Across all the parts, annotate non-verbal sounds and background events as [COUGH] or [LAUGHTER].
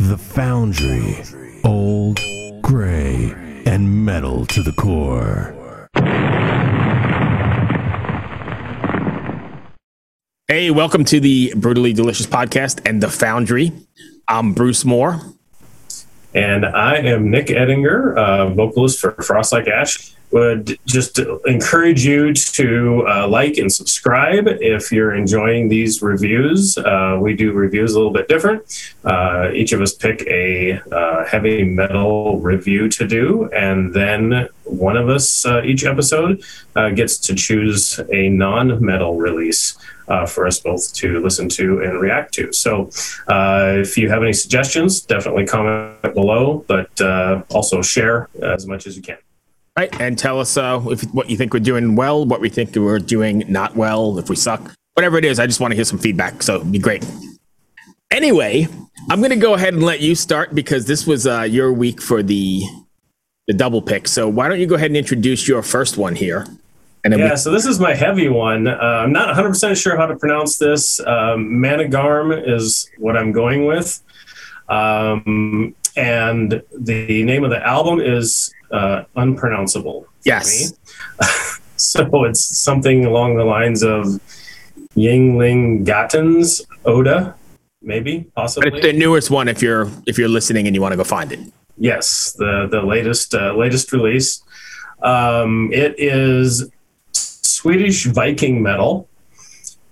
The Foundry. Old, gray, and metal to the core. Hey, welcome to the Brutally Delicious podcast and the Foundry. I'm Bruce Moore. And I am Nyk Edinger, uh, vocalist for Frost Like Ash. Would just encourage you to uh, like and subscribe if you're enjoying these reviews. Uh, we do reviews a little bit different. Uh, each of us pick a uh, heavy metal review to do, and then one of us uh, each episode gets to choose a non metal release uh, for us both to listen to and react to. So uh, if you have any suggestions, definitely comment below, but uh, also share as much as you can. Right, and tell us uh, if what you think we're doing well, what we think we're doing not well, if we suck, whatever it is. I just want to hear some feedback, so it'd be great. Anyway, I'm going to go ahead and let you start because this was uh, your week for the the double pick. So why don't you go ahead and introduce your first one here? And yeah, we- so this is my heavy one. Uh, I'm not 100% sure how to pronounce this. Um, Månegarm is what I'm going with. Um, and the name of the album is uh, unpronounceable. Yes. [LAUGHS] so it's something along the lines of Yingling Gatten's Oda, maybe, possibly. But it's the newest one if you're if you're listening and you want to go find it. Yes, the the latest uh, latest release. Um, it is Swedish Viking metal.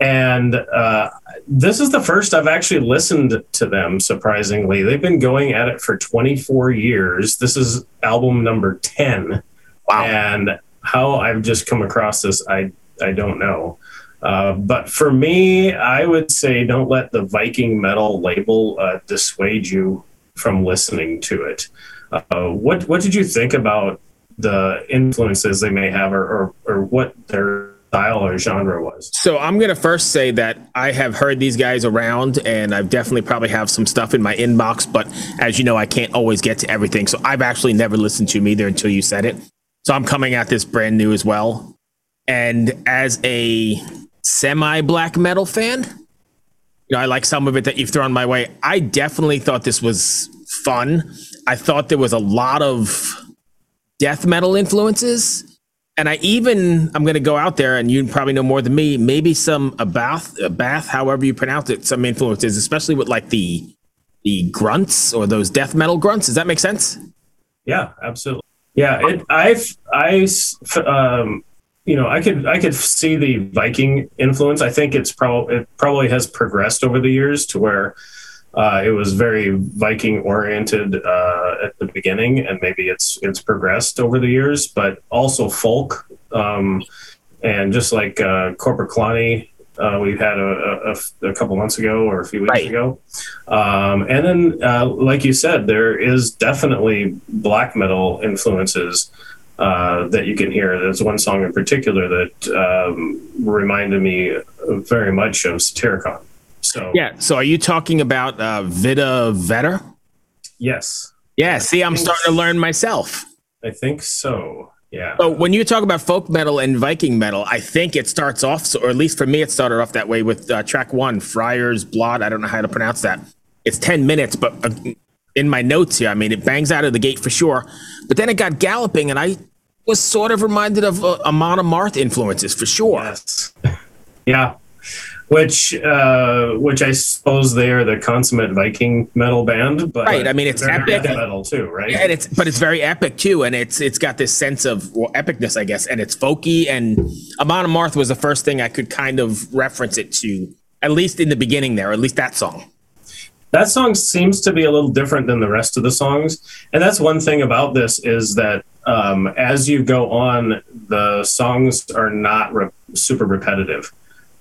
And uh, this is the first I've actually listened to them, surprisingly. They've been going at it for 24 years. This is album number 10. Wow. And how I've just come across this, I, I don't know. Uh, but for me, I would say don't let the Viking metal label uh, dissuade you from listening to it. Uh, what what did you think about the influences they may have or, or, or what their style or genre was. So I'm to first say that I have heard these guys around and I've definitely probably have some stuff in my inbox, but as you know, I can't always get to everything. So I've actually never listened to them either until you said it. So I'm coming at this brand new as well. And as a semi black metal fan, you know, I like some of it that you've thrown my way. I definitely thought this was fun. I thought there was a lot of death metal influences. And I even I'm going to go out there, and you probably know more than me. Maybe some a bath, a bath, however you pronounce it, some influences, especially with like the the grunts or those death metal grunts. Does that make sense? Yeah, absolutely. Yeah, it, I've I um, you know I could I could see the Viking influence. I think it's probably it probably has progressed over the years to where uh, it was very Viking oriented uh, at the beginning, and maybe it's it's progressed over the years, but also folk. Um, and just like uh, Korpiklaani, uh, we had a, a, a, couple months ago or a few weeks right. ago. Um, and then, uh, like you said, there is definitely black metal influences uh, that you can hear. There's one song in particular that um, reminded me very much of Satyricon. So yeah. So are you talking about uh, Vita Vetter? Yes. Yeah. See, I'm starting to learn myself. I think so. Yeah. So when you talk about folk metal and Viking metal, I think it starts off, so, or at least for me, it started off that way with uh, track one, Friar's Blood. I don't know how to pronounce that. It's 10 minutes, but uh, in my notes here, I mean, it bangs out of the gate for sure. But then it got galloping, and I was sort of reminded of uh, Amon Amarth influences for sure. Yes. [LAUGHS] Yeah which uh, which I suppose they are the consummate Viking metal band. But right, I mean it's epic metal too, right? Yeah, and it's but it's very epic too, and it's it's got this sense of well, epicness, I guess, and it's folky. And Amon Amarth was the first thing I could kind of reference it to, at least in the beginning there, at least that song. That song seems to be a little different than the rest of the songs, and that's one thing about this is that um, as you go on, the songs are not re- super repetitive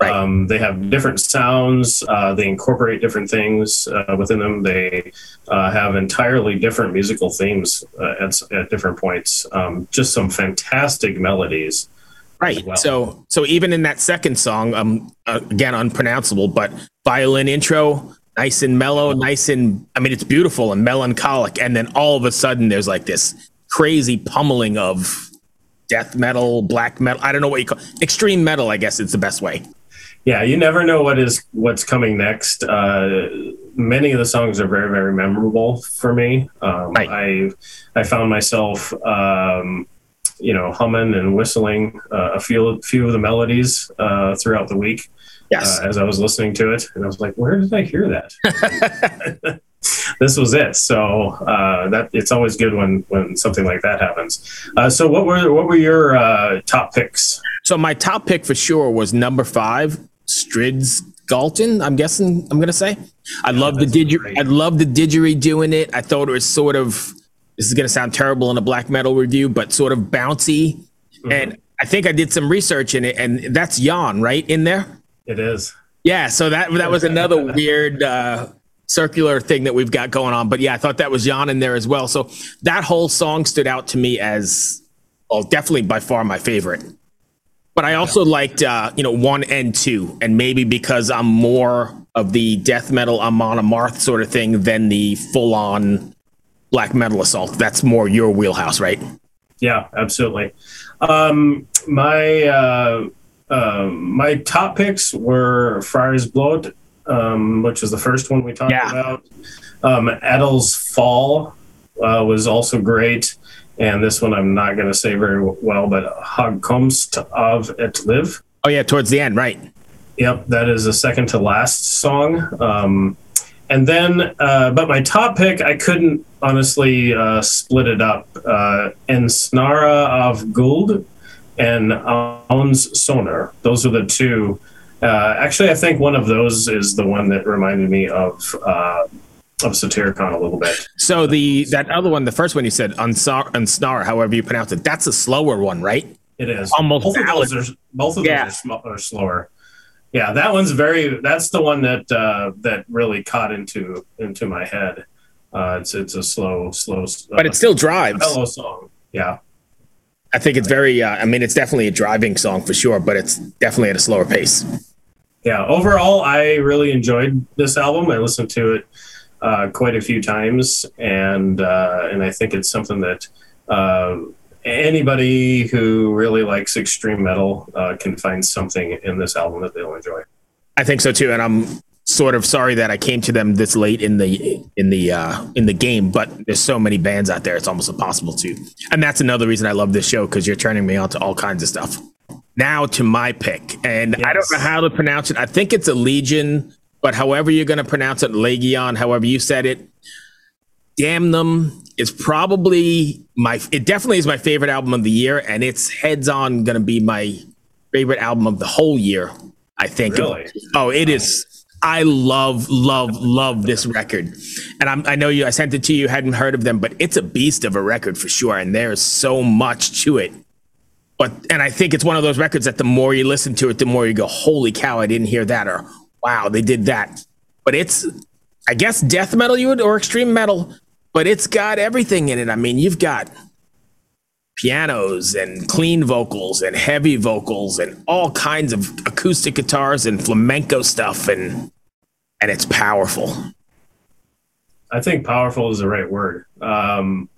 Right. Um, they have different sounds. Uh, they incorporate different things uh, within them. They uh, have entirely different musical themes uh, at, at, different points. Um, just some fantastic melodies. Right. Well. So, so even in that second song, um, again unpronounceable, but violin intro, nice and mellow, nice and I mean, it's beautiful and melancholic. And then all of a sudden, there's like this crazy pummeling of death metal, black metal. I don't know what you call extreme metal. I guess it's the best way. Yeah, you never know what is what's coming next. Uh, many of the songs are very very memorable for me. Um, Right. I I found myself um, you know humming and whistling uh, a few few of the melodies uh, throughout the week Yes. uh, as I was listening to it, and I was like, "Where did I hear that?" [LAUGHS] this was it. So uh, that it's always good when when something like that happens. Uh, so what were what were your uh, top picks? So my top pick for sure was number five, Strids Galton. I'm guessing I'm gonna say. I love the that's didger. I love the didgeridoo doing it. I thought it was sort of. This is gonna sound terrible in a black metal review, but sort of bouncy. Mm-hmm. And I think I did some research in it, and that's Jan right in there. It is. Yeah, so that that was another [LAUGHS] weird uh, circular thing that we've got going on. But yeah, I thought that was Jan in there as well. So that whole song stood out to me as, well, definitely by far my favorite. But I also liked, uh, you know, one and two, and maybe because I'm more of the death metal Amon Amarth sort of thing than the full on black metal assault. That's more your wheelhouse, right? Yeah, absolutely. Um, my uh, um, my top picks were Friars Blood, um, which is the first one we talked Yeah. about. Um, Edel's Fall uh, was also great, and this one I'm not going to say very well, but Hagkomst of et Live. Oh yeah, towards the end, right? Yep, that is a second to last song. Um, and then, uh, but my top pick, I couldn't honestly uh, split it up. Uh, Ensnara of Gould and Ons Sonar. Those are the two. Uh, actually, I think one of those is the one that reminded me of uh, of Satyricon a little bit. So the that other one, the first one you said, unsar, unsnar, however you pronounce it, that's a slower one, right? It is Almost both of ballad. those are both of Yeah. those are, sm- are slower. Yeah, that one's very. That's the one that uh, that really caught into into my head. Uh, it's it's a slow slow, uh, But it still drives. mellow song. Yeah, I think it's very. Uh, I mean, it's definitely a driving song for sure, but it's definitely at a slower pace. yeah. Overall, I really enjoyed this album. I listened to it uh, quite a few times, and uh, and I think it's something that uh, anybody who really likes extreme metal uh, can find something in this album that they'll enjoy. I think so too, and I'm sort of sorry that I came to them this late in the in the uh, in the game. But there's so many bands out there; it's almost impossible to. And that's another reason I love this show because you're turning me on to all kinds of stuff. Now to my pick, and I don't know how to pronounce it. I think it's a Legion, but however you're going to pronounce it, Legion, however you said it. Damnum is probably my. It definitely is my favorite album of the year, and it's heads on going to be my favorite album of the whole year. I think. Really? Oh, it is. I love, love, love this record, and I'm, I know you. I sent it to you. Hadn't heard of them, but it's a beast of a record for sure. And there's so much to it. But and I think it's one of those records that the more you listen to it, the more you go, "Holy cow! I didn't hear that," or "Wow, they did that." But it's, I guess, death metal you would or extreme metal, but it's got everything in it. I mean, you've got pianos and clean vocals and heavy vocals and all kinds of acoustic guitars and flamenco stuff and and it's powerful. I think powerful is the right word. Um,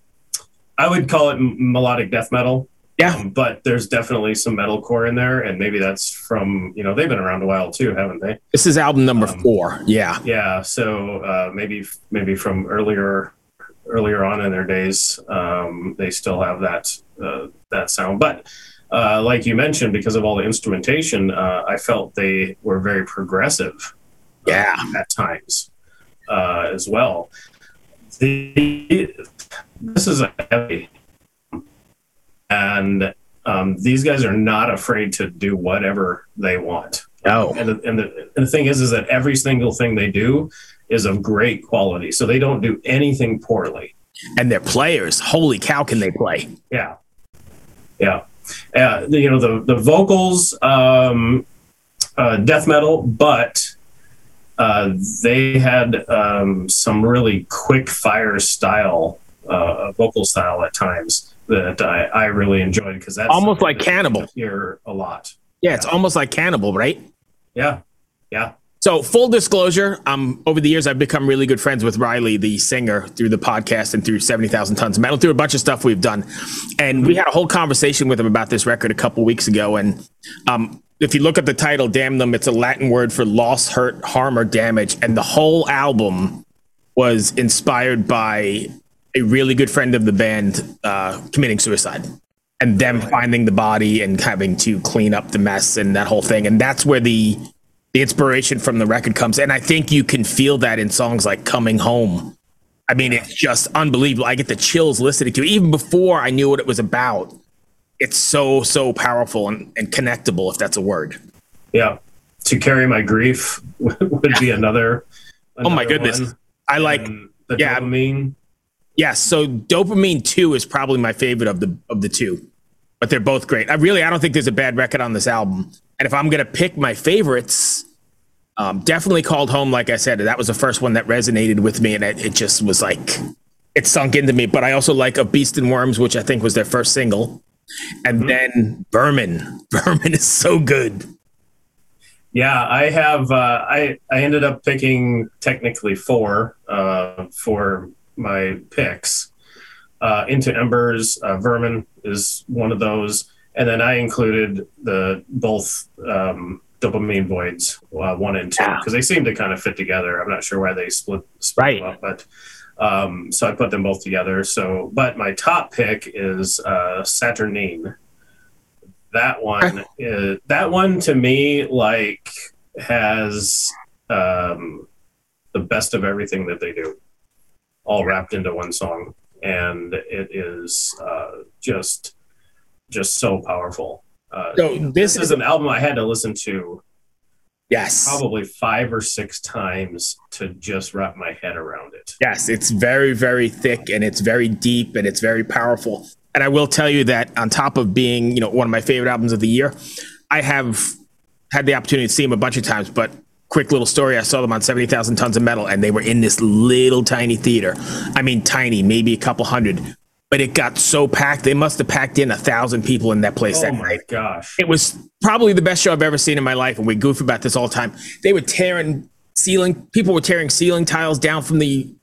I would call it melodic death metal, Yeah. um, but there's definitely some metalcore in there, and maybe that's from you know they've been around a while too, haven't they? This is album number Um, 4. Yeah. Yeah, so uh, maybe maybe from earlier earlier on in their days, um, they still have that uh, that sound. But uh, like you mentioned, because of all the instrumentation, uh, I felt they were very progressive Yeah. at times uh, as well. The, this is a heavy, and um, these guys are not afraid to do whatever they want. Oh. And the, and the and the thing is, is that every single thing they do is of great quality, so they don't do anything poorly. And they're players. Holy cow can they play? Yeah, yeah. Uh, you know the the vocals, um, uh, death metal, but uh, they had um, some really quick fire style uh, vocal style at times that I, I really enjoyed because that's Almost like that Cannibal. hear a lot. Yeah, it's almost like Cannibal, right? Yeah, yeah. So, full disclosure, um, over the years, I've become really good friends with Riley, the singer, through the podcast and through 70,000 Tons of Metal, through a bunch of stuff we've done. And we had a whole conversation with him about this record a couple weeks ago. And um, if you look at the title, Damnum, it's a Latin word for loss, hurt, harm, or damage. And the whole album was inspired by a really good friend of the band uh, committing suicide and them finding the body and having to clean up the mess and that whole thing. And that's where the the inspiration from the record comes. And I think you can feel that in songs like Coming Home. I mean, it's just unbelievable. I get the chills listening to it, even before I knew what it was about it's so so powerful and, and connectable if that's a word yeah to carry my grief [LAUGHS] would be another, another oh my goodness one. i like and the yeah, dopamine yes so dopamine 2 is probably my favorite of the of the two but they're both great i really i don't think there's a bad record on this album and if i'm gonna pick my favorites um, definitely called home like i said that was the first one that resonated with me and it, it just was like it sunk into me but i also like a beast and worms which i think was their first single and mm-hmm. then Vermin. [LAUGHS] Vermin is so good. Yeah, I have. Uh, I I ended up picking technically four uh, for my picks. Uh, Into Embers, uh, Vermin is one of those, and then I included the both um, dopamine voids, uh, one and two, because yeah. they seem to kind of fit together. I'm not sure why they split, split right. up, but um, so I put them both together. So, but my top pick is uh, Saturnine. That one is that one to me like has um, the best of everything that they do, all wrapped into one song, and it is uh, just just so powerful. Uh, so this, this is an album I had to listen to Yes. Probably five or six times to just wrap my head around it. Yes, it's very, very thick and it's very deep and it's very powerful. And I will tell you that on top of being, you know, one of my favorite albums of the year, I have had the opportunity to see him a bunch of times, but quick little story. I saw them on 70,000 tons of metal and they were in this little tiny theater. I mean, tiny, maybe a couple hundred, but it got so packed. They must have packed in a thousand people in that place oh that night. gosh. It was probably the best show I've ever seen in my life. And we goof about this all the time. They were tearing ceiling, people were tearing ceiling tiles down from the,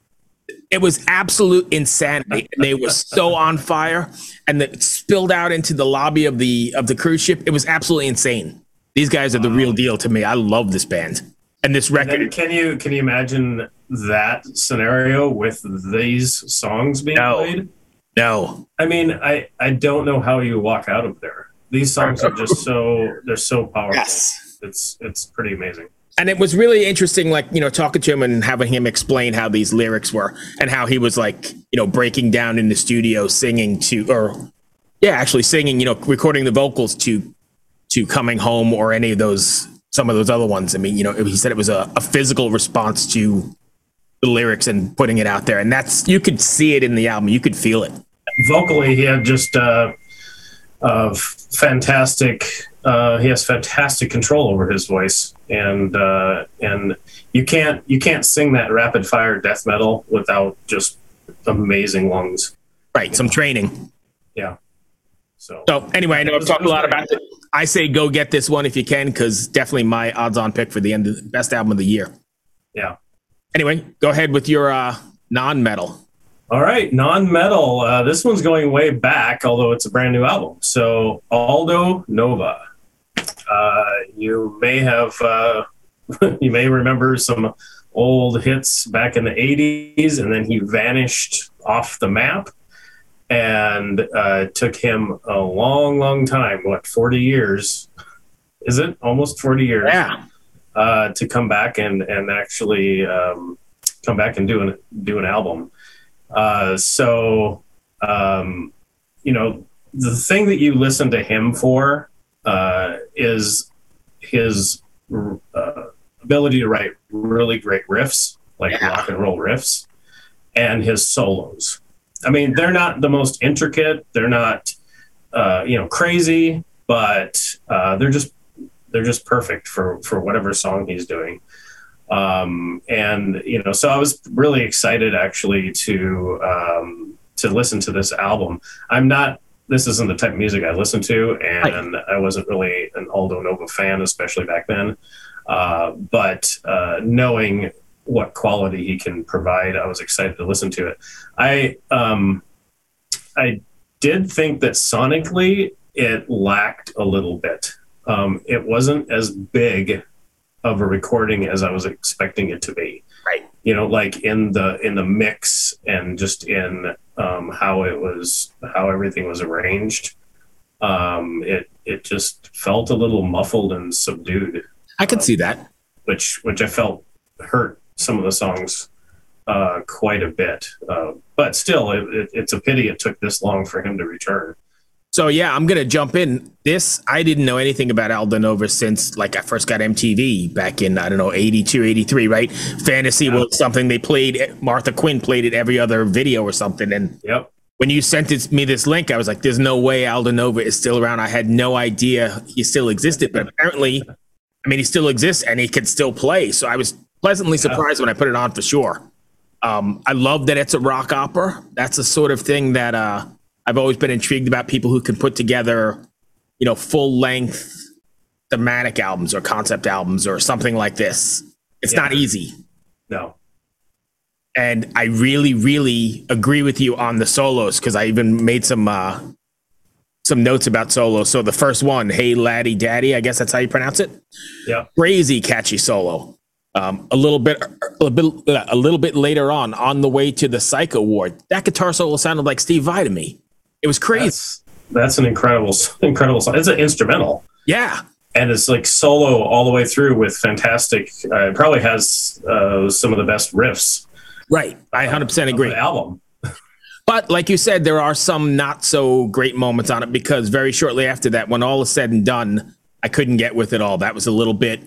it was absolute insanity. and they were so [LAUGHS] on fire and it spilled out into the lobby of the, of the cruise ship. It was absolutely insane. These guys are the real deal to me. I love this band and this record. And can you, can you imagine that scenario with these songs being no. played? No. I mean, I I don't know how you walk out of there. These songs are just so they're so powerful. Yes. It's it's pretty amazing. And it was really interesting, like, you know, talking to him and having him explain how these lyrics were and how he was like, you know, breaking down in the studio singing to or yeah, actually singing, you know, recording the vocals to to coming home or any of those some of those other ones. I mean, you know, he said it was a, a physical response to the lyrics and putting it out there. And that's you could see it in the album. You could feel it vocally, he had just uh, uh, fantastic. Uh, he has fantastic control over his voice, and uh, and you can't you can't sing that rapid fire death metal without just amazing lungs. Right, some training. Yeah. So, so anyway, I know I've talked a lot about it. I say go get this one if you can, because definitely my odds-on pick for the end of the best album of the year. Yeah. Anyway, go ahead with your uh, non-metal. All right, non-metal. Uh, this one's going way back, although it's a brand new album. So Aldo Nova. Uh, you may have uh, [LAUGHS] you may remember some old hits back in the '80s, and then he vanished off the map. And uh, it took him a long, long time. What, 40 years? Is it almost 40 years? Yeah. Uh, to come back and and actually um, come back and do an do an album. Uh, so, um, you know, the thing that you listen to him for uh, is his uh, ability to write really great riffs, like yeah. rock and roll riffs, and his solos. I mean, they're not the most intricate, they're not, uh, you know, crazy, but uh, they're just they're just perfect for for whatever song he's doing. Um, and you know, so I was really excited actually to um, to listen to this album. I'm not. This isn't the type of music I listen to, and I wasn't really an Aldo Nova fan, especially back then. Uh, but uh, knowing what quality he can provide, I was excited to listen to it. I um, I did think that sonically it lacked a little bit. um, it wasn't as big of a recording as I was expecting it to be. Right. You know, like in the in the mix and just in um, how it was how everything was arranged. Um, it it just felt a little muffled and subdued, I could see that. which which I felt hurt some of the songs uh, quite a bit. Uh, but still, it, it, it's a pity it took this long for him to return. So yeah, I'm gonna jump in. This I didn't know anything about Aldo Nova since like I first got MTV back in I don't know 82, 83, right? Fantasy was something they played. Martha Quinn played it every other video or something. And Yep. when you sent it, me this link, I was like, "There's no way Aldo Nova is still around." I had no idea he still existed, but apparently, I mean, he still exists and he can still play. So I was pleasantly surprised when I put it on for sure. Um, I love that it's a rock opera. That's the sort of thing that uh, I've always been intrigued about. People who can put together, you know, full length thematic albums or concept albums or something like this. It's Yeah. not easy. No. And I really, really agree with you on the solos because I even made some uh, some notes about solos. So the first one, "Hey Laddie Daddy," I guess that's how you pronounce it. Yeah, Crazy catchy solo. Um, a little bit, a little bit, a little bit later on, on the way to the Psycho Ward, that guitar solo sounded like Steve Vai to me. It was crazy. That's that's an incredible incredible song. It's an instrumental. yeah, and it's like solo all the way through with fantastic. Uh, it probably has uh, some of the best riffs. right. I 100% of agree. album. [LAUGHS] But like you said, there are some not so great moments on it because very shortly after that, when all is said and done, I couldn't get with it all. That was a little bit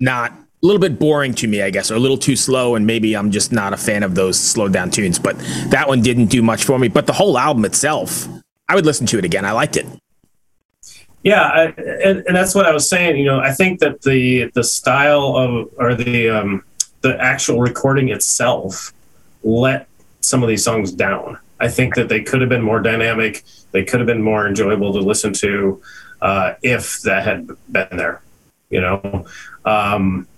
not a little bit boring to me, I guess, or a little too slow, and maybe I'm just not a fan of those slowed down tunes. But that one didn't do much for me. But the whole album itself, I would listen to it again. I liked it. Yeah, I, and, and that's what I was saying. You know, I think that the the style of or the um, the actual recording itself let some of these songs down. I think that they could have been more dynamic. They could have been more enjoyable to listen to uh, if that had been there. You know, um,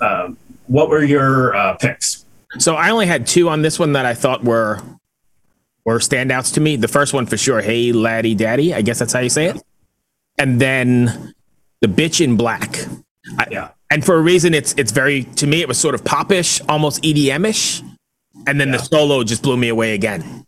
uh, what were your uh, picks? So I only had two on this one that I thought were were standouts to me. The first one for sure, "Hey Laddie Daddy," I guess that's how you say it, and then the "Bitch in Black." I- Yeah. and for a reason, it's it's very to me it was sort of popish, almost EDM-ish, and then the solo just blew me away again.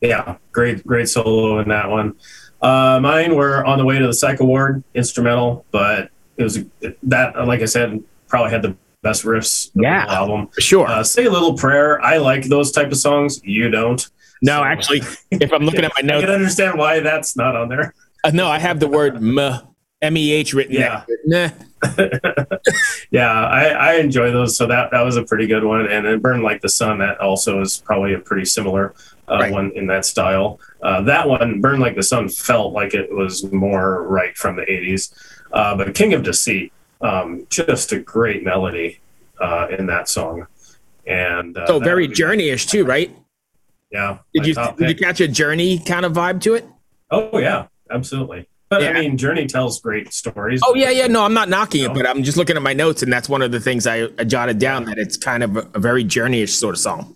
Yeah, great, great solo in that one. Uh, mine were on the way to the Psycho Ward, instrumental, but it was that, like I said, probably had the best riffs. Yeah. album. Sure. Uh, Say a little prayer. I like those type of songs. You don't. no, so- actually, [LAUGHS] if I'm looking at my notes I can understand why that's not on there. uh, no, I have the word [LAUGHS] "m" M E H written. Yeah. next to it. Nah. [LAUGHS] Yeah, I, I enjoy those. So that that was a pretty good one. And then Burn Like the Sun, that also is probably a pretty similar uh, Right. one in that style. Uh, that one, Burn Like the Sun, felt like it was more right from the 80s. Uh, but King of Deceit, um, just a great melody uh, in that song. And uh, So very journeyish too, right? Yeah. Did you did you catch a journey kind of vibe to it? Oh, yeah, absolutely. But Yeah. I mean, Journey tells great stories. Oh yeah, yeah. No, I'm not knocking it, but I'm just looking at my notes, and that's one of the things I, I jotted down that it's kind of a, a very journey-ish sort of song.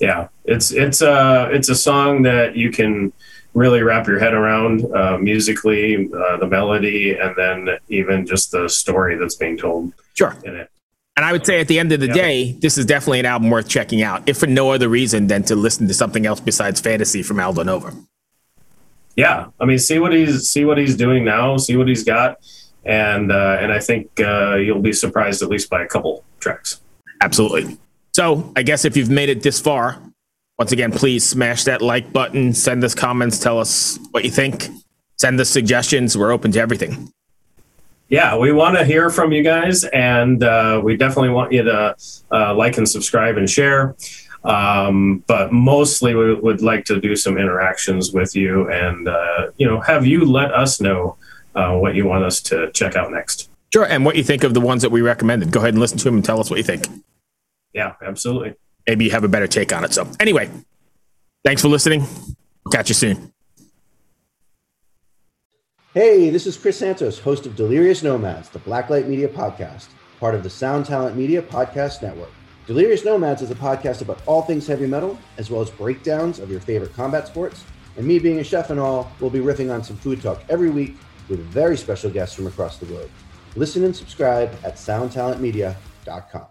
yeah it's it's a it's a song that you can really wrap your head around uh, musically uh, the melody and then even just the story that's being told Sure. in it And I would say at the end of the Yeah. day, this is definitely an album worth checking out, if for no other reason than to listen to something else besides fantasy from Aldo Nova. yeah i mean see what he's see what he's doing now see what he's got and uh, and i think uh, you'll be surprised at least by a couple tracks Absolutely. So I guess if you've made it this far, once again, please smash that like button, send us comments, tell us what you think, send us suggestions. We're open to everything. yeah, we want to hear from you guys, and uh, we definitely want you to uh, like and subscribe and share. Um, but mostly, we would like to do some interactions with you, and uh, you know, have you let us know uh, what you want us to check out next. Sure. And what you think of the ones that we recommended. Go ahead and listen to them and tell us what you think. Yeah, absolutely. Maybe you have a better take on it. So, anyway, thanks for listening. Catch you soon. Hey, this is Chris Santos, host of Delirious Nomads, the Blacklight Media podcast, part of the Sound Talent Media Podcast Network. Delirious Nomads is a podcast about all things heavy metal, as well as breakdowns of your favorite combat sports. And me being a chef and all, we'll be riffing on some food talk every week with very special guests from across the globe. Listen and subscribe at soundtalentmedia.com.